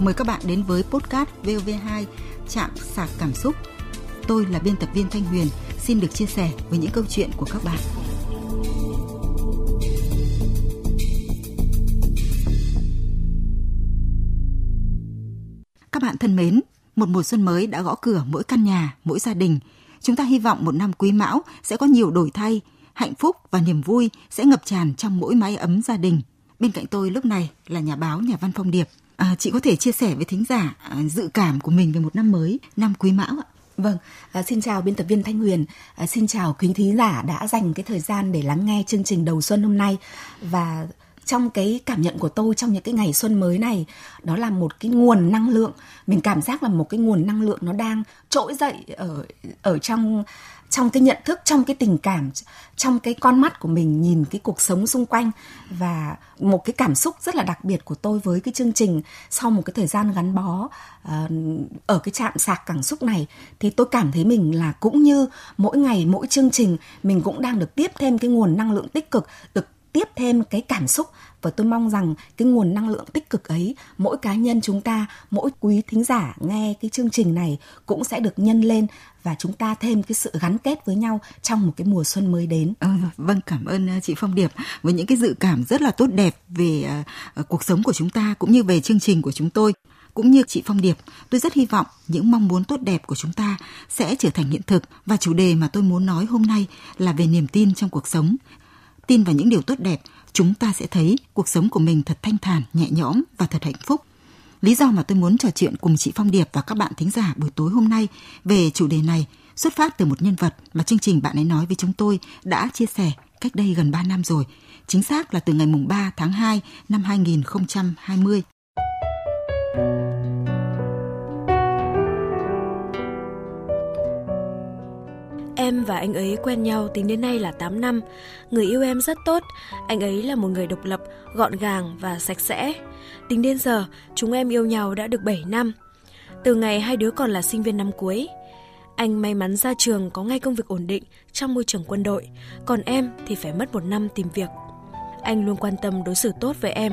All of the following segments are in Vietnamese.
Mời các bạn đến với podcast VOV2 Trạm sạc cảm xúc. Tôi là biên tập viên Thanh Huyền, xin được chia sẻ với những câu chuyện của các bạn. Các bạn thân mến, một mùa xuân mới đã gõ cửa mỗi căn nhà, mỗi gia đình. Chúng ta hy vọng một năm quý mão sẽ có nhiều đổi thay, hạnh phúc và niềm vui sẽ ngập tràn trong mỗi mái ấm gia đình. Bên cạnh tôi lúc này là nhà báo nhà văn Phong Điệp. À, chị có thể chia sẻ với thính giả à, dự cảm của mình về một năm mới, năm quý mão ạ? Vâng, à, xin chào biên tập viên Thanh Huyền, à, xin chào quý thính giả đã dành cái thời gian để lắng nghe chương trình đầu xuân hôm nay. Và trong cái cảm nhận của tôi trong những cái ngày xuân mới này đó là một cái nguồn năng lượng. Mình cảm giác là một cái nguồn năng lượng nó đang trỗi dậy ở ở trong trong cái nhận thức, trong cái tình cảm, trong cái con mắt của mình nhìn cái cuộc sống xung quanh và một cái cảm xúc rất là đặc biệt của tôi với cái chương trình sau một cái thời gian gắn bó ờ, ở cái trạm sạc cảm xúc này, thì tôi cảm thấy mình là cũng như mỗi ngày, mỗi chương trình, mình cũng đang được tiếp thêm cái nguồn năng lượng tích cực, được tiếp thêm cái cảm xúc và tôi mong rằng cái nguồn năng lượng tích cực ấy mỗi cá nhân chúng ta mỗi quý thính giả nghe cái chương trình này cũng sẽ được nhân lên và chúng ta thêm cái sự gắn kết với nhau trong một cái mùa xuân mới đến. À, vâng cảm ơn ờ, chị Phong Điệp với những cái dự cảm rất là tốt đẹp về uh, cuộc sống của chúng ta cũng như về chương trình của chúng tôi cũng như chị Phong Điệp, tôi rất hy vọng những mong muốn tốt đẹp của chúng ta sẽ trở thành hiện thực và chủ đề mà tôi muốn nói hôm nay là về niềm tin trong cuộc sống. Tin vào những điều tốt đẹp, chúng ta sẽ thấy cuộc sống của mình thật thanh thản, nhẹ nhõm và thật hạnh phúc. Lý do mà tôi muốn trò chuyện cùng chị Phong Điệp và các bạn thính giả buổi tối hôm nay về chủ đề này xuất phát từ một nhân vật mà chương trình bạn ấy nói với chúng tôi đã chia sẻ cách đây gần 3 năm rồi. Chính xác là từ ngày mùng 3 tháng 2 năm 2020. Em và anh ấy quen nhau tính đến nay là 8 năm. Người yêu em rất tốt, anh ấy là một người độc lập, gọn gàng và sạch sẽ. Tính đến giờ, chúng em yêu nhau đã được 7 năm. Từ ngày hai đứa còn là sinh viên năm cuối. Anh may mắn ra trường có ngay công việc ổn định trong môi trường quân đội, còn em thì phải mất một năm tìm việc. Anh luôn quan tâm đối xử tốt với em,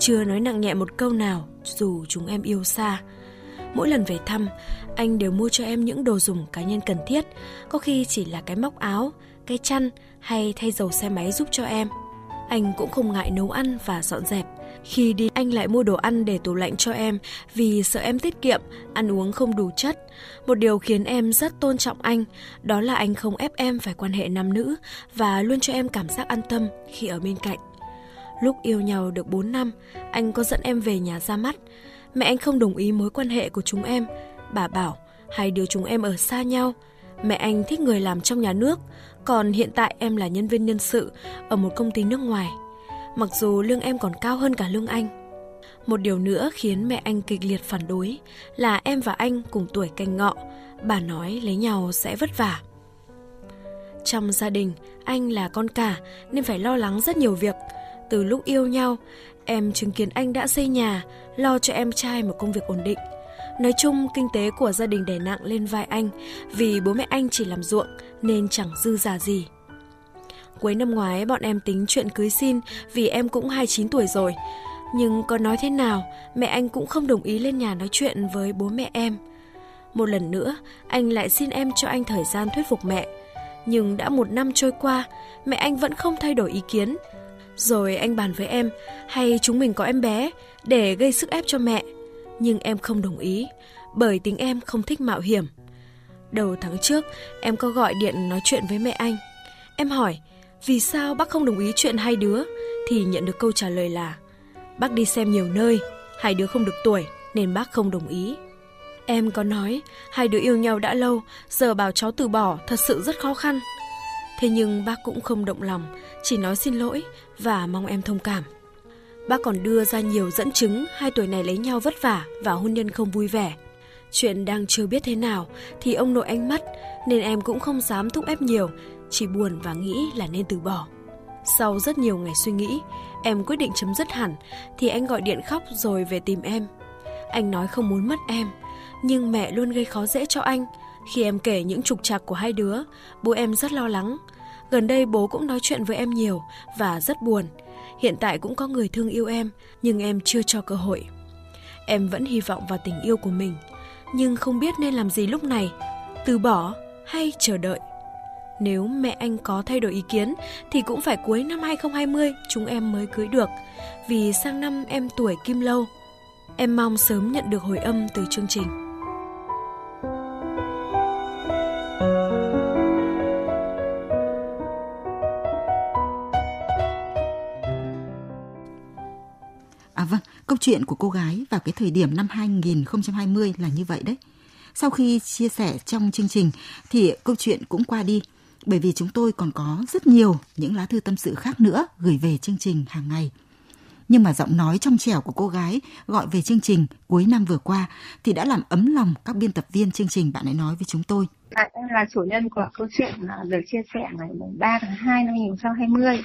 chưa nói nặng nhẹ một câu nào dù chúng em yêu xa. Mỗi lần về thăm, anh đều mua cho em những đồ dùng cá nhân cần thiết, có khi chỉ là cái móc áo, cái chăn hay thay dầu xe máy giúp cho em. Anh cũng không ngại nấu ăn và dọn dẹp. Khi đi anh lại mua đồ ăn để tủ lạnh cho em vì sợ em tiết kiệm, ăn uống không đủ chất. Một điều khiến em rất tôn trọng anh, đó là anh không ép em phải quan hệ nam nữ và luôn cho em cảm giác an tâm khi ở bên cạnh. Lúc yêu nhau được 4 năm, anh có dẫn em về nhà ra mắt. Mẹ anh không đồng ý mối quan hệ của chúng em. Bà bảo hai đứa chúng em ở xa nhau. Mẹ anh thích người làm trong nhà nước, còn hiện tại em là nhân viên nhân sự ở một công ty nước ngoài. Mặc dù lương em còn cao hơn cả lương anh. Một điều nữa khiến mẹ anh kịch liệt phản đối là em và anh cùng tuổi canh ngọ. Bà nói lấy nhau sẽ vất vả. Trong gia đình, anh là con cả nên phải lo lắng rất nhiều việc. Từ lúc yêu nhau, Em chứng kiến anh đã xây nhà, lo cho em trai một công việc ổn định. Nói chung, kinh tế của gia đình đè nặng lên vai anh vì bố mẹ anh chỉ làm ruộng nên chẳng dư giả gì. Cuối năm ngoái bọn em tính chuyện cưới xin vì em cũng 29 tuổi rồi. Nhưng có nói thế nào, mẹ anh cũng không đồng ý lên nhà nói chuyện với bố mẹ em. Một lần nữa, anh lại xin em cho anh thời gian thuyết phục mẹ. Nhưng đã một năm trôi qua, mẹ anh vẫn không thay đổi ý kiến, rồi anh bàn với em hay chúng mình có em bé để gây sức ép cho mẹ. Nhưng em không đồng ý bởi tính em không thích mạo hiểm. Đầu tháng trước em có gọi điện nói chuyện với mẹ anh. Em hỏi vì sao bác không đồng ý chuyện hai đứa thì nhận được câu trả lời là bác đi xem nhiều nơi, hai đứa không được tuổi nên bác không đồng ý. Em có nói hai đứa yêu nhau đã lâu, giờ bảo cháu từ bỏ thật sự rất khó khăn. Thế nhưng bác cũng không động lòng, chỉ nói xin lỗi và mong em thông cảm. Bác còn đưa ra nhiều dẫn chứng hai tuổi này lấy nhau vất vả và hôn nhân không vui vẻ. Chuyện đang chưa biết thế nào thì ông nội anh mất nên em cũng không dám thúc ép nhiều, chỉ buồn và nghĩ là nên từ bỏ. Sau rất nhiều ngày suy nghĩ, em quyết định chấm dứt hẳn thì anh gọi điện khóc rồi về tìm em. Anh nói không muốn mất em, nhưng mẹ luôn gây khó dễ cho anh. Khi em kể những trục trặc của hai đứa, bố em rất lo lắng, Gần đây bố cũng nói chuyện với em nhiều và rất buồn. Hiện tại cũng có người thương yêu em, nhưng em chưa cho cơ hội. Em vẫn hy vọng vào tình yêu của mình, nhưng không biết nên làm gì lúc này, từ bỏ hay chờ đợi. Nếu mẹ anh có thay đổi ý kiến thì cũng phải cuối năm 2020 chúng em mới cưới được, vì sang năm em tuổi kim lâu. Em mong sớm nhận được hồi âm từ chương trình. À vâng, câu chuyện của cô gái vào cái thời điểm năm 2020 là như vậy đấy. Sau khi chia sẻ trong chương trình thì câu chuyện cũng qua đi bởi vì chúng tôi còn có rất nhiều những lá thư tâm sự khác nữa gửi về chương trình hàng ngày. Nhưng mà giọng nói trong trẻo của cô gái gọi về chương trình cuối năm vừa qua thì đã làm ấm lòng các biên tập viên chương trình bạn ấy nói với chúng tôi. Bạn là chủ nhân của câu chuyện à, được chia sẻ ngày 3 tháng 2 năm 2020.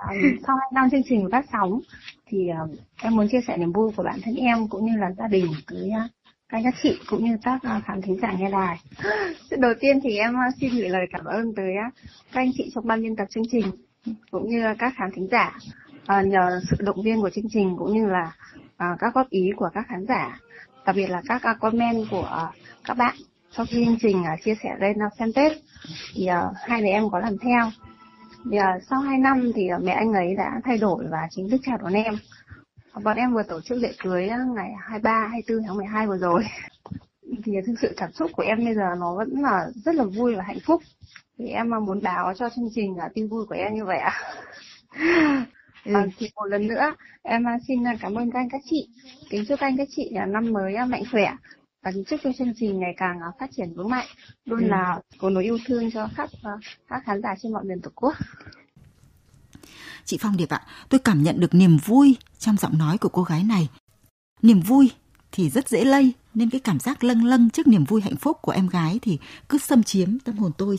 Ờ, sau hai năm chương trình phát sóng thì uh, em muốn chia sẻ niềm vui của bản thân em cũng như là gia đình với ờ, các anh chị cũng như các khán thính giả nghe đài. Đầu tiên thì em xin gửi lời cảm ơn tới các anh chị trong ban biên tập chương trình cũng như các khán thính giả nhờ sự động viên của chương trình cũng như là các góp ý của các khán giả đặc biệt là các comment của các bạn sau khi chương trình chia sẻ lên fanpage thì hai người em có làm theo thì, uh, sau 2 năm thì uh, mẹ anh ấy đã thay đổi và chính thức chào đón em. Bọn em vừa tổ chức lễ cưới ngày 23 24 tháng 12 vừa rồi. Thì thực sự cảm xúc của em bây giờ nó vẫn là rất là vui và hạnh phúc. Thì em muốn báo cho chương trình là tin vui của em như vậy ạ. À. Ừ. À, thì một lần nữa em xin cảm ơn các anh các chị. Kính chúc các anh các chị năm mới mạnh khỏe và chúc cho chương trình ngày càng phát triển vững mạnh luôn ừ. là cầu nối yêu thương cho các các khán giả trên mọi miền tổ quốc chị Phong Điệp ạ, tôi cảm nhận được niềm vui trong giọng nói của cô gái này. Niềm vui thì rất dễ lây, nên cái cảm giác lâng lâng trước niềm vui hạnh phúc của em gái thì cứ xâm chiếm tâm hồn tôi.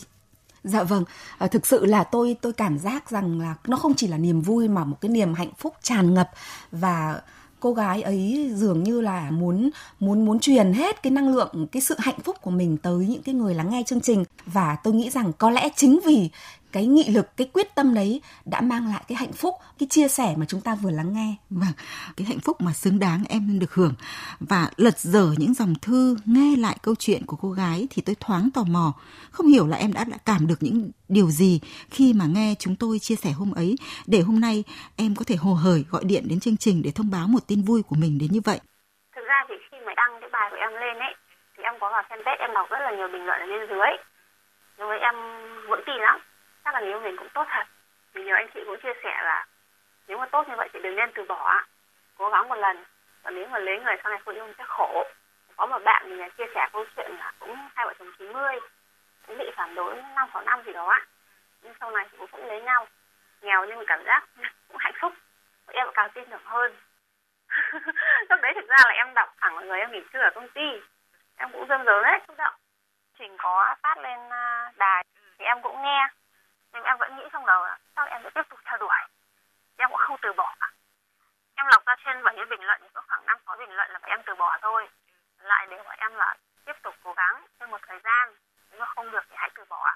Dạ vâng, à, thực sự là tôi tôi cảm giác rằng là nó không chỉ là niềm vui mà một cái niềm hạnh phúc tràn ngập và cô gái ấy dường như là muốn muốn muốn truyền hết cái năng lượng, cái sự hạnh phúc của mình tới những cái người lắng nghe chương trình. Và tôi nghĩ rằng có lẽ chính vì cái nghị lực cái quyết tâm đấy đã mang lại cái hạnh phúc cái chia sẻ mà chúng ta vừa lắng nghe. Vâng cái hạnh phúc mà xứng đáng em nên được hưởng. Và lật dở những dòng thư nghe lại câu chuyện của cô gái thì tôi thoáng tò mò. Không hiểu là em đã, đã cảm được những điều gì khi mà nghe chúng tôi chia sẻ hôm ấy. Để hôm nay em có thể hồ hởi gọi điện đến chương trình để thông báo một tin vui của mình đến như vậy. Thực ra thì khi mà đăng cái bài của em lên ấy thì em có vào fanpage em đọc rất là nhiều bình luận ở bên dưới. Nhưng mà em vững tin lắm chắc là người yêu mình cũng tốt thật. Vì nhiều anh chị cũng chia sẻ là nếu mà tốt như vậy thì đừng nên từ bỏ cố gắng một lần. Và nếu mà lấy người sau này không yêu chắc khổ. Có một bạn mình chia sẻ câu chuyện là cũng hai vợ chồng 90 cũng bị phản đối năm sáu năm gì đó ạ. Nhưng sau này cũng cũng lấy nhau. Nghèo nhưng mà cảm giác cũng hạnh phúc. Em càng tin được hơn. Lúc đấy thực ra là em đọc thẳng mọi người em nghỉ trưa ở công ty. Em cũng dơm dớm đấy, xúc động. Trình có phát lên à, đài thì em cũng nghe nhưng em vẫn nghĩ trong đầu là sao em sẽ tiếp tục theo đuổi? Em cũng không từ bỏ. Em lọc ra trên bảy bình luận thì có khoảng năm có bình luận là em từ bỏ thôi. Lại để bảo em là tiếp tục cố gắng thêm một thời gian nếu mà không được thì hãy từ bỏ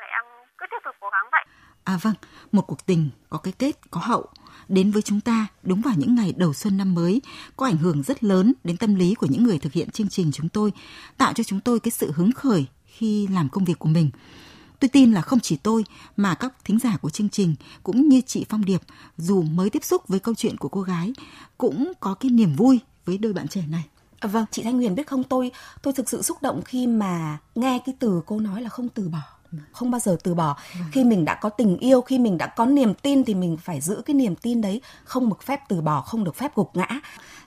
lại em cứ tiếp tục cố gắng vậy. À vâng, một cuộc tình có cái kết, có hậu. Đến với chúng ta đúng vào những ngày đầu xuân năm mới có ảnh hưởng rất lớn đến tâm lý của những người thực hiện chương trình chúng tôi, tạo cho chúng tôi cái sự hứng khởi khi làm công việc của mình. Tôi tin là không chỉ tôi mà các thính giả của chương trình cũng như chị Phong Điệp dù mới tiếp xúc với câu chuyện của cô gái cũng có cái niềm vui với đôi bạn trẻ này. À, vâng, chị Thanh Huyền biết không tôi tôi thực sự xúc động khi mà nghe cái từ cô nói là không từ bỏ không bao giờ từ bỏ ừ. khi mình đã có tình yêu khi mình đã có niềm tin thì mình phải giữ cái niềm tin đấy không được phép từ bỏ không được phép gục ngã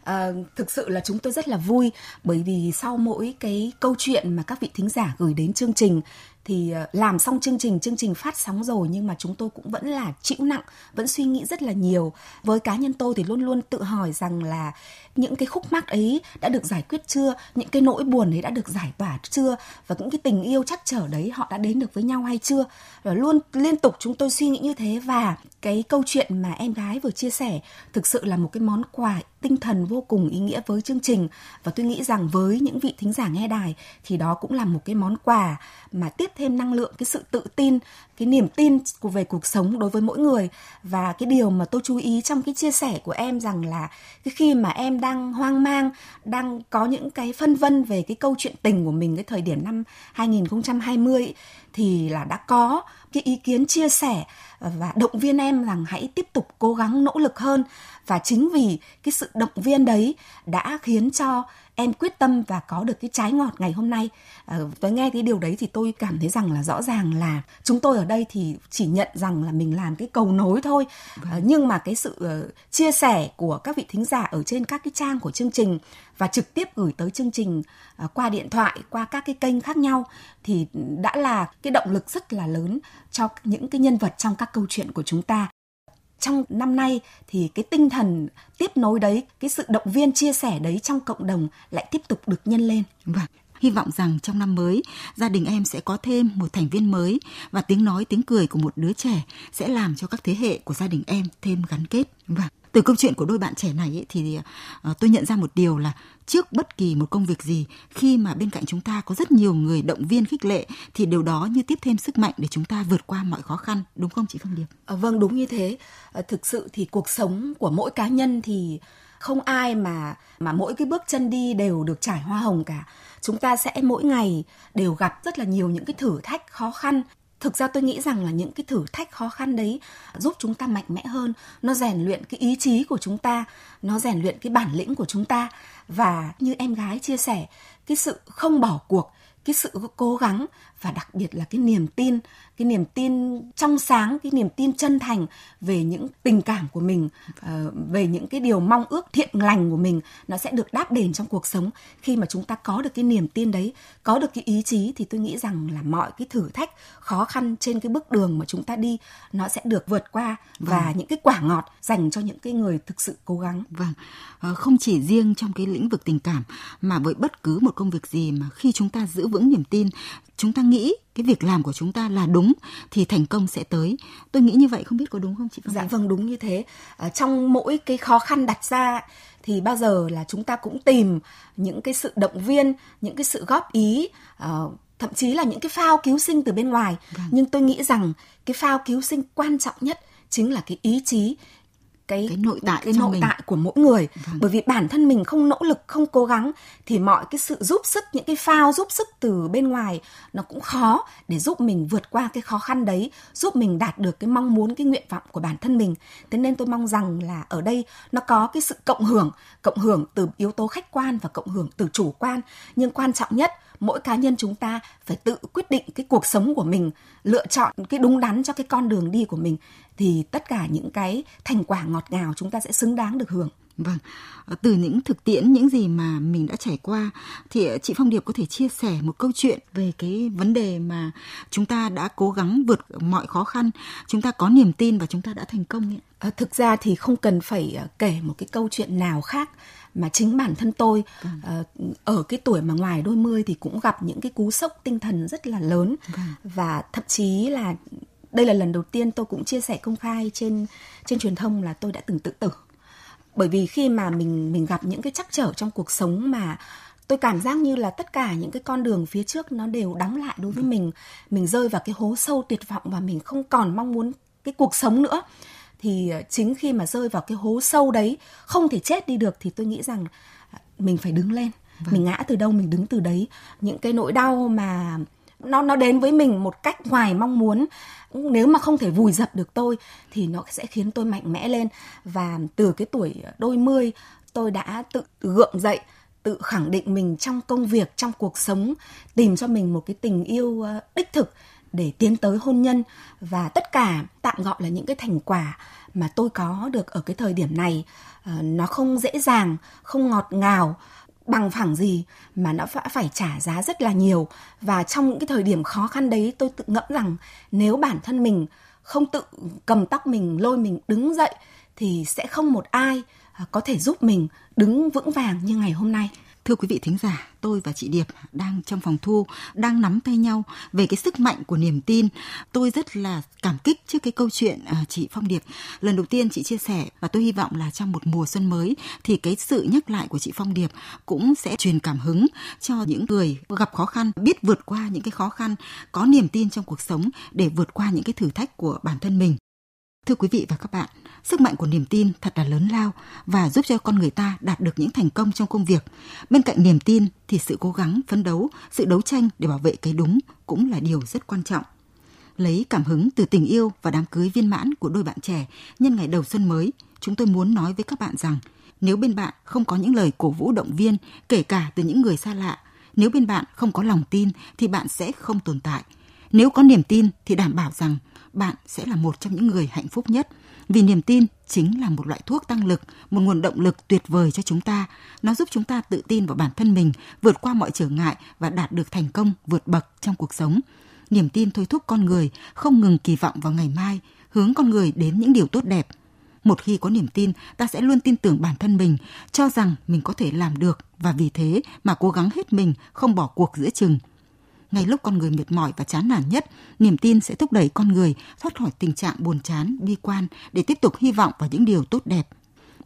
à, thực sự là chúng tôi rất là vui bởi vì sau mỗi cái câu chuyện mà các vị thính giả gửi đến chương trình thì ờ, làm xong chương trình chương trình phát sóng rồi nhưng mà chúng tôi cũng vẫn là chịu nặng vẫn suy nghĩ rất là nhiều. Với cá nhân tôi thì luôn luôn tự hỏi rằng là những cái khúc mắc ấy đã được giải quyết chưa? Những cái nỗi buồn ấy đã được giải tỏa chưa? Và những cái tình yêu chắc trở đấy họ đã đến được với nhau hay chưa? Và luôn liên tục chúng tôi suy nghĩ như thế và cái câu chuyện mà em gái vừa chia sẻ thực sự là một cái món quà tinh thần vô cùng ý nghĩa với chương trình. Và tôi nghĩ rằng với những vị thính giả nghe đài thì đó cũng là một cái món quà mà tiếp thêm năng lượng cái sự tự tin cái niềm tin của về cuộc sống đối với mỗi người. Và cái điều mà tôi chú ý trong cái chia sẻ của em rằng là cái khi mà em đang hoang mang đang có những cái phân vân về cái câu chuyện tình của mình cái thời điểm năm 2020 ấy, thì là đã có cái ý kiến chia sẻ và động viên em rằng hãy tiếp tục cố gắng nỗ lực hơn. Và chính vì cái sự động viên đấy đã khiến cho em quyết tâm và có được cái trái ngọt ngày hôm nay. À, tôi nghe cái điều đấy thì tôi cảm thấy rằng là rõ ràng là chúng tôi ở đây thì chỉ nhận rằng là mình làm cái cầu nối thôi. À, nhưng mà cái sự uh, chia sẻ của các vị thính giả ở trên các cái trang của chương trình và trực tiếp gửi tới chương trình uh, qua điện thoại qua các cái kênh khác nhau thì đã là cái động lực rất là lớn cho những cái nhân vật trong các câu chuyện của chúng ta trong năm nay thì cái tinh thần tiếp nối đấy, cái sự động viên chia sẻ đấy trong cộng đồng lại tiếp tục được nhân lên. Vâng. Hy vọng rằng trong năm mới, gia đình em sẽ có thêm một thành viên mới và tiếng nói, tiếng cười của một đứa trẻ sẽ làm cho các thế hệ của gia đình em thêm gắn kết. Vâng từ câu chuyện của đôi bạn trẻ này ấy, thì uh, tôi nhận ra một điều là trước bất kỳ một công việc gì khi mà bên cạnh chúng ta có rất nhiều người động viên khích lệ thì điều đó như tiếp thêm sức mạnh để chúng ta vượt qua mọi khó khăn đúng không chị Phong Điệp? À, vâng đúng như thế. À, thực sự thì cuộc sống của mỗi cá nhân thì không ai mà mà mỗi cái bước chân đi đều được trải hoa hồng cả chúng ta sẽ mỗi ngày đều gặp rất là nhiều những cái thử thách khó khăn thực ra tôi nghĩ rằng là những cái thử thách khó khăn đấy giúp chúng ta mạnh mẽ hơn, nó rèn luyện cái ý chí của chúng ta, nó rèn luyện cái bản lĩnh của chúng ta. Và như em gái chia sẻ, cái sự không bỏ cuộc, cái sự cố gắng và đặc biệt là cái niềm tin cái niềm tin trong sáng cái niềm tin chân thành về những tình cảm của mình ờ, về những cái điều mong ước thiện lành của mình nó sẽ được đáp đền trong cuộc sống. Khi mà chúng ta có được cái niềm tin đấy có được cái ý chí thì tôi nghĩ rằng là mọi cái thử thách khó khăn trên cái bước đường mà chúng ta đi nó sẽ được vượt qua và vâng. những cái quả ngọt dành cho những cái người thực sự cố gắng. Vâng. Ờ, không chỉ riêng trong cái lĩnh vực tình cảm mà với bất cứ một công việc gì mà khi chúng ta giữ vững niềm tin chúng ta nghĩ cái việc làm của chúng ta là đúng thì thành công sẽ tới. Tôi nghĩ như vậy không biết có đúng không chị Phương dạ vâng đúng như thế. À, trong mỗi cái khó khăn đặt ra thì bao giờ là chúng ta cũng tìm những cái sự động viên những cái sự góp ý uh, thậm chí là những cái phao cứu sinh từ bên ngoài. Vâng. nhưng tôi nghĩ rằng cái phao cứu sinh quan trọng nhất chính là cái ý chí cái, cái nội tại cái nội mình. tại của mỗi người vâng. bởi vì bản thân mình không nỗ lực không cố gắng thì mọi cái sự giúp sức những cái phao giúp sức từ bên ngoài nó cũng khó để giúp mình vượt qua cái khó khăn đấy giúp mình đạt được cái mong muốn cái nguyện vọng của bản thân mình thế nên tôi mong rằng là ở đây nó có cái sự cộng hưởng cộng hưởng từ yếu tố khách quan và cộng hưởng từ chủ quan nhưng quan trọng nhất mỗi cá nhân chúng ta phải tự quyết định cái cuộc sống của mình, lựa chọn cái đúng đắn cho cái con đường đi của mình, thì tất cả những cái thành quả ngọt ngào chúng ta sẽ xứng đáng được hưởng. Vâng, ờ, từ những thực tiễn những gì mà mình đã trải qua thì ờ, chị Phong Điệp có thể chia sẻ một câu chuyện về cái vấn đề mà chúng ta đã cố gắng vượt mọi khó khăn, chúng ta có niềm tin và chúng ta đã thành công ấy. À, thực ra thì không cần phải kể một cái câu chuyện nào khác mà chính bản thân tôi vâng. uh, ở cái tuổi mà ngoài đôi mươi thì cũng gặp những cái cú sốc tinh thần rất là lớn vâng. và thậm chí là đây là lần đầu tiên tôi cũng chia sẻ công khai trên trên truyền thông là tôi đã từng tự tử bởi vì khi mà mình mình gặp những cái trắc trở trong cuộc sống mà tôi cảm giác như là tất cả những cái con đường phía trước nó đều đóng lại đối với mình mình rơi vào cái hố sâu tuyệt vọng và mình không còn mong muốn cái cuộc sống nữa thì ờ, chính khi mà rơi vào cái hố sâu đấy không thể chết đi được thì tôi nghĩ rằng ờ, mình phải đứng lên vâng. mình ngã từ đâu mình đứng từ đấy những cái nỗi đau mà nó nó đến với mình một cách ngoài mong muốn. Nếu mà không thể vùi dập được tôi thì nó sẽ khiến tôi mạnh mẽ lên. Và từ cái tuổi đôi mươi, tôi đã tự gượng dậy, tự khẳng định mình trong công việc, trong cuộc sống, tìm cho mình một cái tình yêu ờ, đích thực để tiến tới hôn nhân. Và tất cả tạm gọi là những cái thành quả mà tôi có được ở cái thời điểm này ờ, nó không dễ dàng, không ngọt ngào bằng phẳng gì mà nó phải trả giá rất là nhiều. Và trong những cái thời điểm khó khăn đấy, tôi tự ngẫm rằng nếu bản thân mình không tự cầm tóc mình, lôi mình đứng dậy thì sẽ không một ai à, có thể giúp mình đứng vững vàng như ngày hôm nay. Thưa quý vị thính giả, tôi và chị Điệp đang trong phòng thu, đang nắm tay nhau về cái sức mạnh của niềm tin. Tôi rất là cảm kích trước cái câu chuyện à, chị Phong Điệp. Lần đầu tiên chị chia sẻ và tôi hy vọng là trong một mùa xuân mới thì cái sự nhắc lại của chị Phong Điệp cũng sẽ truyền cảm hứng cho những người gặp khó khăn, biết vượt qua những cái khó khăn, có niềm tin trong cuộc sống để vượt qua những cái thử thách của bản thân mình. Thưa quý vị và các bạn, sức mạnh của niềm tin thật là lớn lao và giúp cho con người ta đạt được những thành công trong công việc. Bên cạnh niềm tin thì sự cố gắng, phấn đấu, sự đấu tranh để bảo vệ cái đúng cũng là điều rất quan trọng. Lấy cảm hứng từ tình yêu và đám cưới viên mãn của đôi bạn trẻ nhân ngày đầu xuân mới, chúng tôi muốn nói với các bạn rằng nếu bên bạn không có những lời cổ vũ động viên, kể cả từ những người xa lạ, nếu bên bạn không có lòng tin thì bạn sẽ không tồn tại. Nếu có niềm tin thì đảm bảo rằng bạn sẽ là một trong những người hạnh phúc nhất vì niềm tin chính là một loại thuốc tăng lực, một nguồn động lực tuyệt vời cho chúng ta. Nó giúp chúng ta tự tin vào bản thân mình, vượt qua mọi trở ngại và đạt được thành công vượt bậc trong cuộc sống. Niềm tin thôi thúc con người không ngừng kỳ vọng vào ngày mai, hướng con người đến những điều tốt đẹp. Một khi có niềm tin, ta sẽ luôn tin tưởng bản thân mình, cho rằng mình có thể làm được và vì thế mà cố gắng hết mình, không bỏ cuộc giữa chừng ngay lúc con người mệt mỏi và chán nản nhất, niềm tin sẽ thúc đẩy con người thoát khỏi tình trạng buồn chán, bi quan để tiếp tục hy vọng vào những điều tốt đẹp.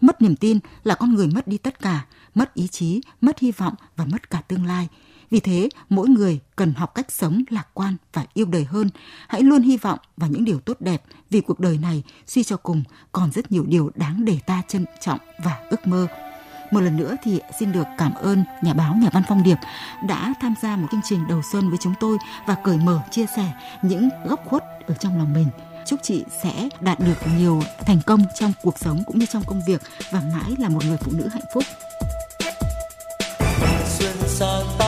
Mất niềm tin là con người mất đi tất cả, mất ý chí, mất hy vọng và mất cả tương lai. Vì thế, mỗi người cần học cách sống lạc quan và yêu đời hơn. Hãy luôn hy vọng vào những điều tốt đẹp vì cuộc đời này suy cho cùng còn rất nhiều điều đáng để ta trân trọng và ước mơ. Một lần nữa thì xin được cảm ơn nhà báo, nhà văn Phong Điệp đã tham gia một chương trình đầu xuân với chúng tôi và cởi mở chia sẻ những góc khuất ở trong lòng mình. Chúc chị sẽ đạt được nhiều thành công trong cuộc sống cũng như trong công việc và mãi là một người phụ nữ hạnh phúc. Xuân sang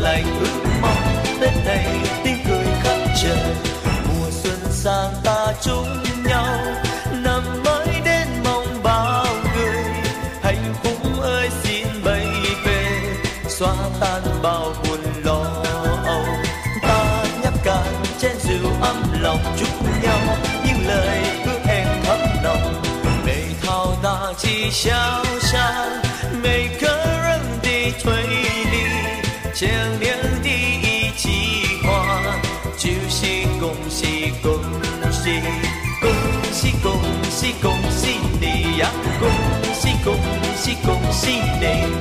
lành ước mong. Tết này tiếng cười khắp trời. Mùa xuân sang ta chung nhau. Năm mới đến mong bao người. Hạnh phúc ơi, xin bay về. Xóa tan bao buồn lo âu. Ta nhấp cạn chén rượu ấm lòng chúc nhau. Những lời ước em thắm nồng. Để thao ta chỉ sao evening.